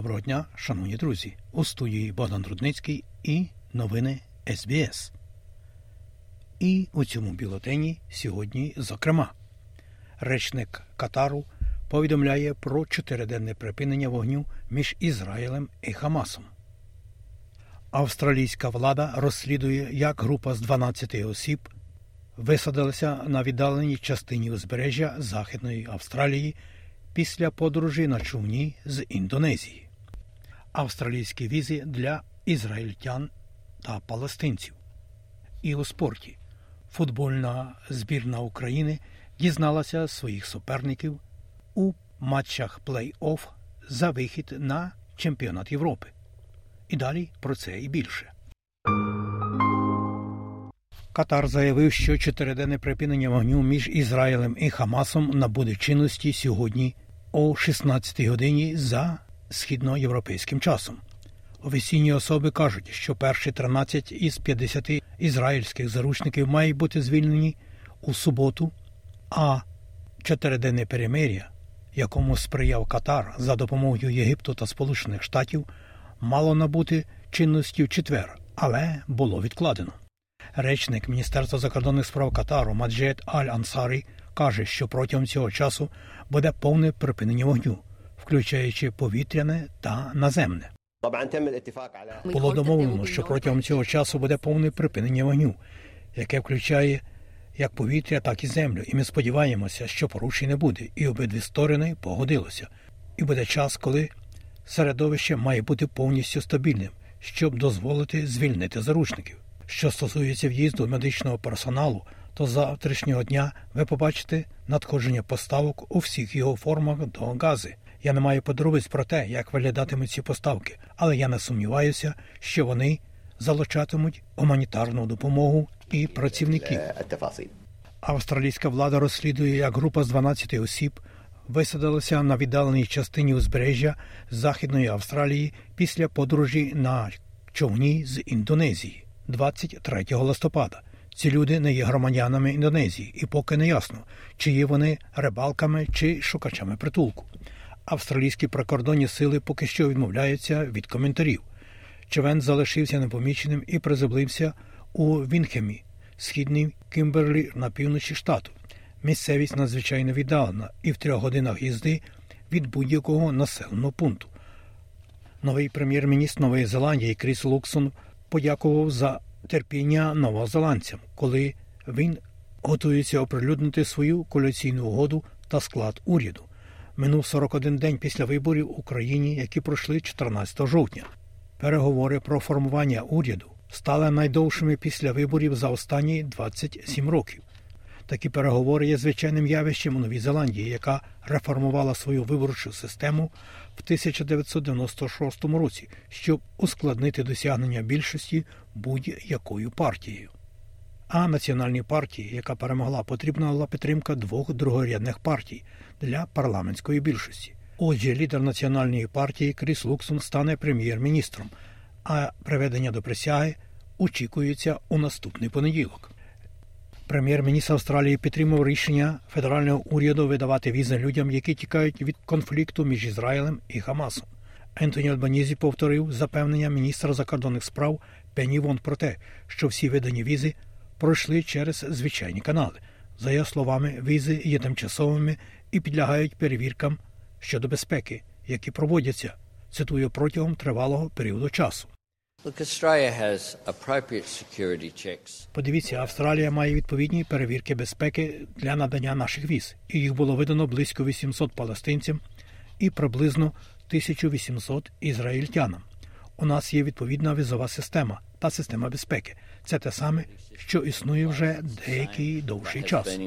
Доброго дня, шановні друзі. У студії Богдан Рудницький і новини СБС. І у цьому бюлетені сьогодні, зокрема, речник Катару повідомляє про чотириденне припинення вогню між Ізраїлем і Хамасом. Австралійська влада розслідує, як група з 12 осіб висадилася на віддаленій частині узбережжя Західної Австралії після подорожі на човні з Індонезії, австралійські візи для ізраїльтян та палестинців. І у спорті футбольна збірна України дізналася своїх суперників у матчах плей-офф за вихід на чемпіонат Європи. І далі про це і більше. Катар заявив, що чотириденне припинення вогню між Ізраїлем і Хамасом набуде чинності сьогодні о 16 годині за східноєвропейським часом. Офіційні особи кажуть, що перші 13 із 50 ізраїльських заручників мають бути звільнені у суботу, а чотириденне перемир'я, якому сприяв Катар за допомогою Єгипту та Сполучених Штатів, мало набути чинності в четвер, але було відкладено. Речник Міністерства закордонних справ Катару Маджет Аль Ансарі каже, що протягом цього часу буде повне припинення вогню, включаючи повітряне та наземне. Було домовлено, що протягом цього часу буде повне припинення вогню, яке включає як повітря, так і землю. І ми сподіваємося, що порушень не буде, і обидві сторони погодилися. І буде час, коли середовище має бути повністю стабільним, щоб дозволити звільнити заручників. Що стосується в'їзду медичного персоналу, то завтрашнього дня ви побачите надходження поставок у всіх його формах до гази. Я не маю подробиць про те, як виглядатимуть ці поставки, але я не сумніваюся, що вони залучатимуть гуманітарну допомогу і працівників. Австралійська влада розслідує, як група з 12 осіб висадилася на віддаленій частині узбережжя Західної Австралії після подорожі на човні з Індонезії 23 листопада. Ці люди не є громадянами Індонезії, і поки не ясно, чи є вони рибалками чи шукачами притулку. Австралійські прикордонні сили поки що відмовляються від коментарів. Човен залишився непоміченим і приземлився у Вінхемі, східній Кімберлі на півночі штату. Місцевість надзвичайно віддалена і в трьох годинах їзди від будь-якого населеного пункту. Новий прем'єр-міністр Нової Зеландії Кріс Луксон подякував за терпіння новозеландцям, коли він готується оприлюднити свою коаліційну угоду та склад уряду. Минув 41 день після виборів в Україні, які пройшли 14 жовтня. Переговори про формування уряду стали найдовшими після виборів за останні 27 років. Такі переговори є звичайним явищем у Новій Зеландії, яка реформувала свою виборчу систему в 1996 році, щоб ускладнити досягнення більшості будь-якою партією. А національній партії, яка перемогла, потрібна була підтримка двох другорядних партій для парламентської більшості. Отже, лідер національної партії Кріс Луксон стане прем'єр-міністром, а приведення до присяги очікується у наступний понеділок. Прем'єр-міністр Австралії підтримав рішення федерального уряду видавати візи людям, які тікають від конфлікту між Ізраїлем і Хамасом. Ентоні Альбанізі повторив запевнення міністра закордонних справ Пенні Вон про те, що всі видані візи пройшли через звичайні канали. За його словами, візи є тимчасовими і підлягають перевіркам щодо безпеки, які проводяться, цитую протягом тривалого періоду часу. Подивіться, Австралія має відповідні перевірки безпеки для надання наших віз, і їх було видано близько 800 палестинцям і приблизно 1800 ізраїльтянам. У нас є відповідна візова система та система безпеки. Це те саме, що існує вже деякий довший час.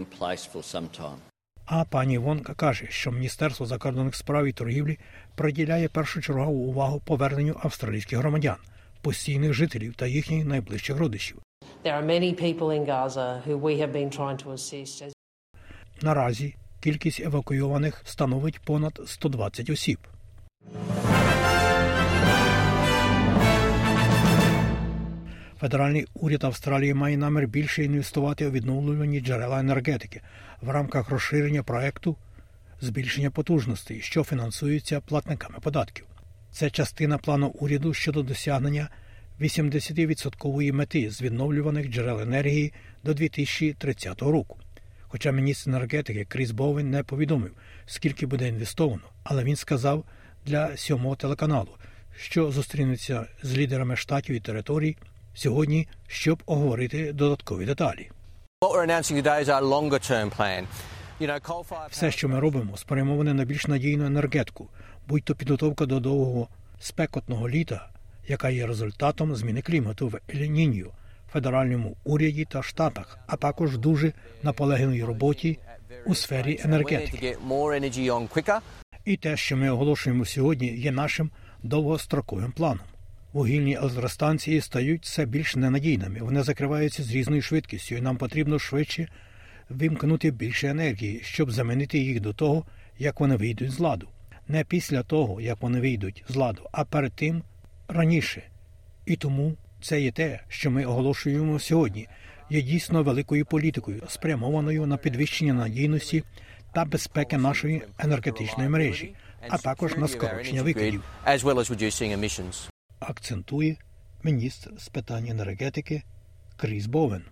А пані Вонка каже, що Міністерство закордонних справ і торгівлі приділяє першочергову увагу поверненню австралійських громадян, постійних жителів та їхніх найближчих родичів. Наразі кількість евакуйованих становить понад 120 осіб. Федеральний уряд Австралії має намір більше інвестувати у відновлювані джерела енергетики в рамках розширення проекту збільшення потужностей, що фінансується платниками податків. Це частина плану уряду щодо досягнення 80% мети з відновлюваних джерел енергії до 2030 року. Хоча міністр енергетики Кріс Боуен не повідомив, скільки буде інвестовано, але він сказав для сьомого телеканалу, що зустрінеться з лідерами штатів і територій сьогодні, щоб оговорити додаткові деталі. Все, що ми робимо, спрямоване на більш надійну енергетику, будь-то підготовка до довгого спекотного літа, яка є результатом зміни клімату в Елінінію, федеральному уряді та штатах, а також дуже наполегливій роботі у сфері енергетики. І те, що ми оголошуємо сьогодні, є нашим довгостроковим планом. Вугільні електростанції стають все більш ненадійними. Вони закриваються з різною швидкістю, і нам потрібно швидше вимкнути більше енергії, щоб замінити їх до того, як вони вийдуть з ладу. Не після того, як вони вийдуть з ладу, а перед тим раніше. І тому це є те, що ми оголошуємо сьогодні, є дійсно великою політикою, спрямованою на підвищення надійності та безпеки нашої енергетичної мережі, а також на скорочення викидів. Акцентує міністр з питань енергетики Кріс Бовен.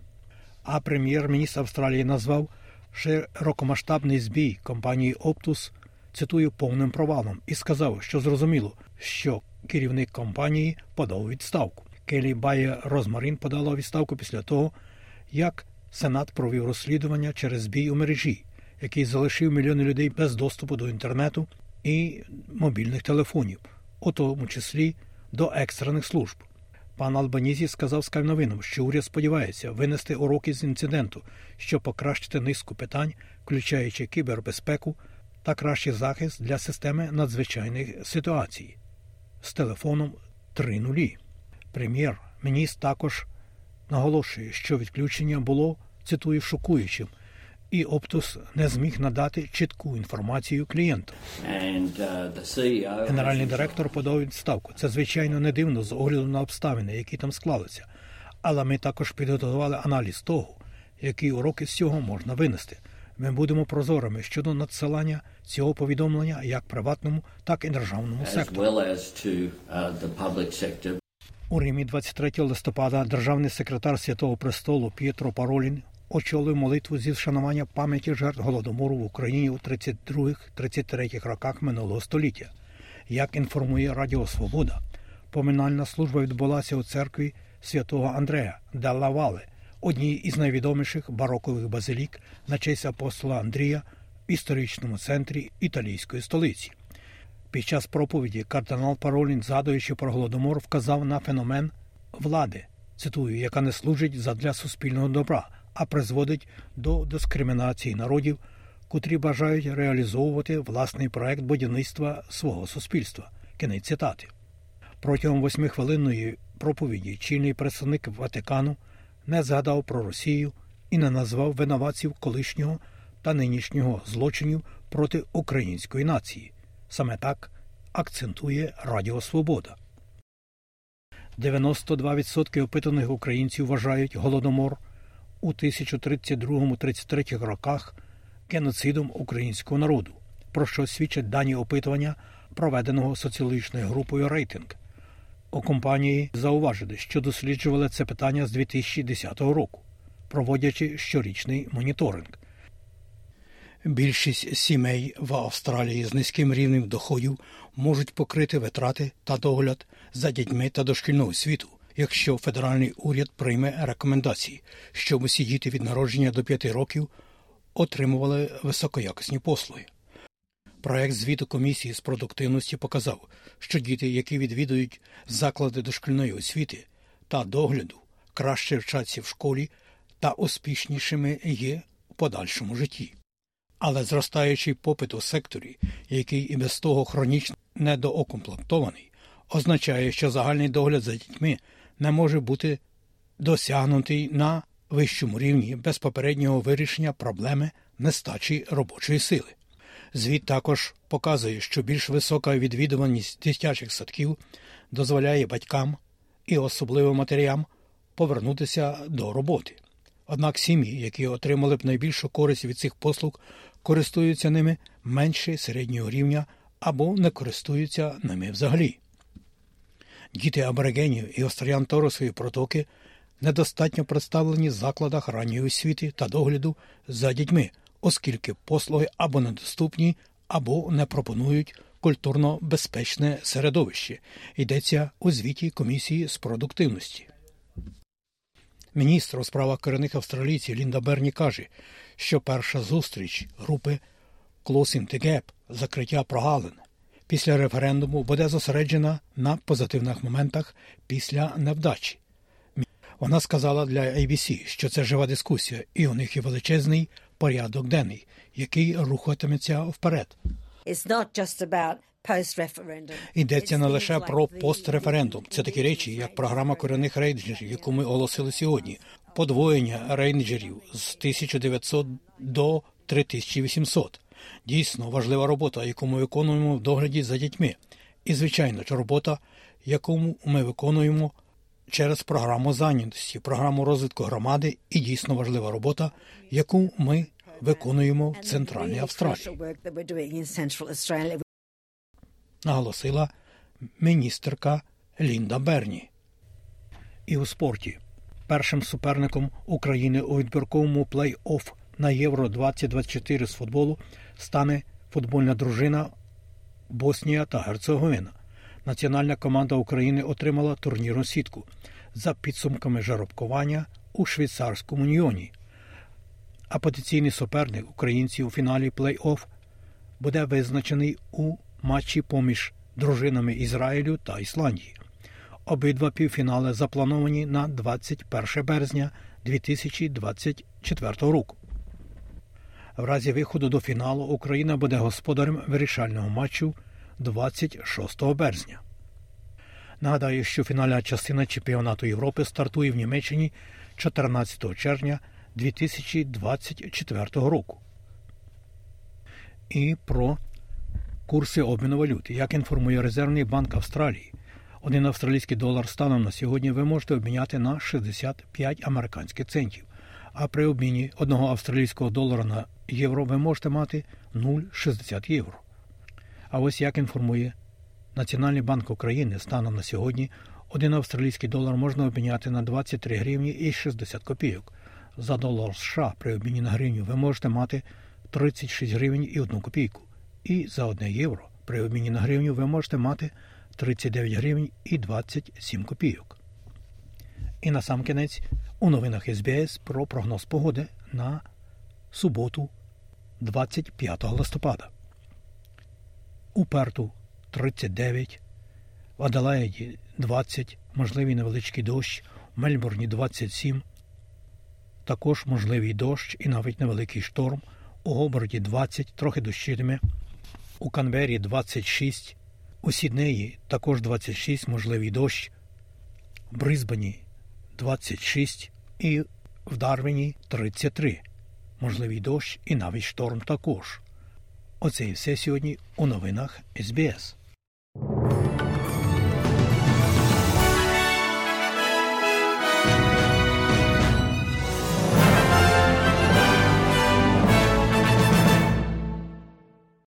А прем'єр-міністр Австралії назвав широкомасштабний збій компанії Оптус, цитую повним провалом, і сказав, що зрозуміло, що керівник компанії подав відставку. Келі Бає Розмарин подала відставку після того, як Сенат провів розслідування через збій у мережі, який залишив мільйони людей без доступу до інтернету і мобільних телефонів, у тому числі до екстрених служб. Пан Албанізі сказав Скальновинам, що уряд сподівається винести уроки з інциденту, щоб покращити низку питань, включаючи кібербезпеку та кращий захист для системи надзвичайних ситуацій з телефоном 3.0. Прем'єр-міністр також наголошує, що відключення було цитую шокуючим, і Оптус не зміг надати чітку інформацію клієнту. Uh, Генеральний директор подав відставку. Це звичайно не дивно з огляду на обставини, які там склалися. Але ми також підготували аналіз того, які уроки з цього можна винести. Ми будемо прозорими щодо надсилання цього повідомлення як приватному, так і державному сектору. Uh, У Римі 23 листопада державний секретар Святого Престолу П'єтро Паролін очолив молитву зі вшанування пам'яті жертв голодомору в Україні у 32-33 роках минулого століття. Як інформує Радіо Свобода, поминальна служба відбулася у церкві святого Андрея Делла Вале, одній із найвідоміших барокових базилік на честь апостола Андрія в історичному центрі італійської столиці. Під час проповіді кардинал Паролін, згадуючи про голодомор, вказав на феномен влади, цитую, яка не служить задля суспільного добра, а призводить до дискримінації народів, котрі бажають реалізовувати власний проект будівництва свого суспільства. Кінець цитати. Протягом восьмихвилинної проповіді чільний представник Ватикану не згадав про Росію і не назвав винуватців колишнього та нинішнього злочинів проти української нації. Саме так акцентує Радіо Свобода. 92% опитаних українців вважають голодомор у 1032-33 роках геноцидом українського народу, про що свідчать дані опитування, проведеного соціологічною групою рейтинг. У компанії зауважили, що досліджували це питання з 2010 року, проводячи щорічний моніторинг. Більшість сімей в Австралії з низьким рівнем доходів можуть покрити витрати та догляд за дітьми та дошкільного світу, якщо федеральний уряд прийме рекомендації, щоб усі діти від народження до 5 років отримували високоякісні послуги. Проект звіту комісії з продуктивності показав, що діти, які відвідують заклади дошкільної освіти та догляду, краще вчаться в школі та успішнішими є у подальшому житті. Але зростаючий попит у секторі, який і без того хронічно недоокомплектований, означає, що загальний догляд за дітьми не може бути досягнутий на вищому рівні без попереднього вирішення проблеми нестачі робочої сили. Звіт також показує, що більш висока відвідуваність дитячих садків дозволяє батькам і особливо матерям повернутися до роботи. Однак сім'ї, які отримали б найбільшу користь від цих послуг, користуються ними менше середнього рівня або не користуються ними взагалі. Діти аборигенів і остріян Торосової протоки недостатньо представлені в закладах ранньої освіти та догляду за дітьми, оскільки послуги або недоступні, або не пропонують культурно безпечне середовище. Йдеться у звіті комісії з продуктивності. Міністр у справах корінних австралійців Лінда Берні каже, що перша зустріч групи Closing the Gap – закриття прогалин після референдуму буде зосереджена на позитивних моментах після невдачі. Вона сказала для ABC, що це жива дискусія, і у них є величезний порядок денний, який рухатиметься вперед. Йдеться не лише про постреферендум. Це такі речі, як програма корінних рейнджерів, яку ми оголосили сьогодні, подвоєння рейнджерів з 1900 до 3800. Дійсно важлива робота, яку ми виконуємо в догляді за дітьми. І, звичайно ж, робота, яку ми виконуємо через програму зайнятості, програму розвитку громади, і дійсно важлива робота, яку ми виконуємо в Центральній Австралії. Наголосила міністерка Лінда Берні. І у спорті першим суперником України у відбірковому плей-офф на Євро 2024 з футболу стане футбольна дружина Боснія та Герцеговина. Національна команда України отримала турнірну сітку за підсумками жаробкування у швейцарському уніоні. А потенційний суперник українців у фіналі плей-офф буде визначений у матчі поміж дружинами Ізраїлю та Ісландії. Обидва півфінали заплановані на 21 березня 2024 року. В разі виходу до фіналу Україна буде господарем вирішального матчу 26 березня. Нагадаю, що фінальна частина чемпіонату Європи стартує в Німеччині 14 червня 2024 року. І про курси обміну валюти. Як інформує Резервний банк Австралії, один австралійський долар станом на сьогодні ви можете обміняти на 65 американських центів. А при обміні одного австралійського долара на євро ви можете мати 0,60 євро. А ось як інформує Національний банк України станом на сьогодні один австралійський долар можна обміняти на 23 гривні і 60 копійок. За долар США при обміні на гривню ви можете мати 36 гривень і 1 копійку. І за 1 євро при обміні на гривню ви можете мати 39 гривень і 27 копійок. І на сам кінець у новинах СБС про прогноз погоди на суботу, 25 листопада. У Перту 39, в Аделаїді 20, можливий невеличкий дощ, у Мельбурні 27, також можливий дощ і навіть невеликий шторм, у Гоборді 20, трохи дощитиме, у Канбері 26, у Сіднеї також 26, можливий дощ, в Брисбені 26 і в Дарвіні 33. Можливий дощ і навіть шторм також. Оце і все сьогодні у новинах СБС.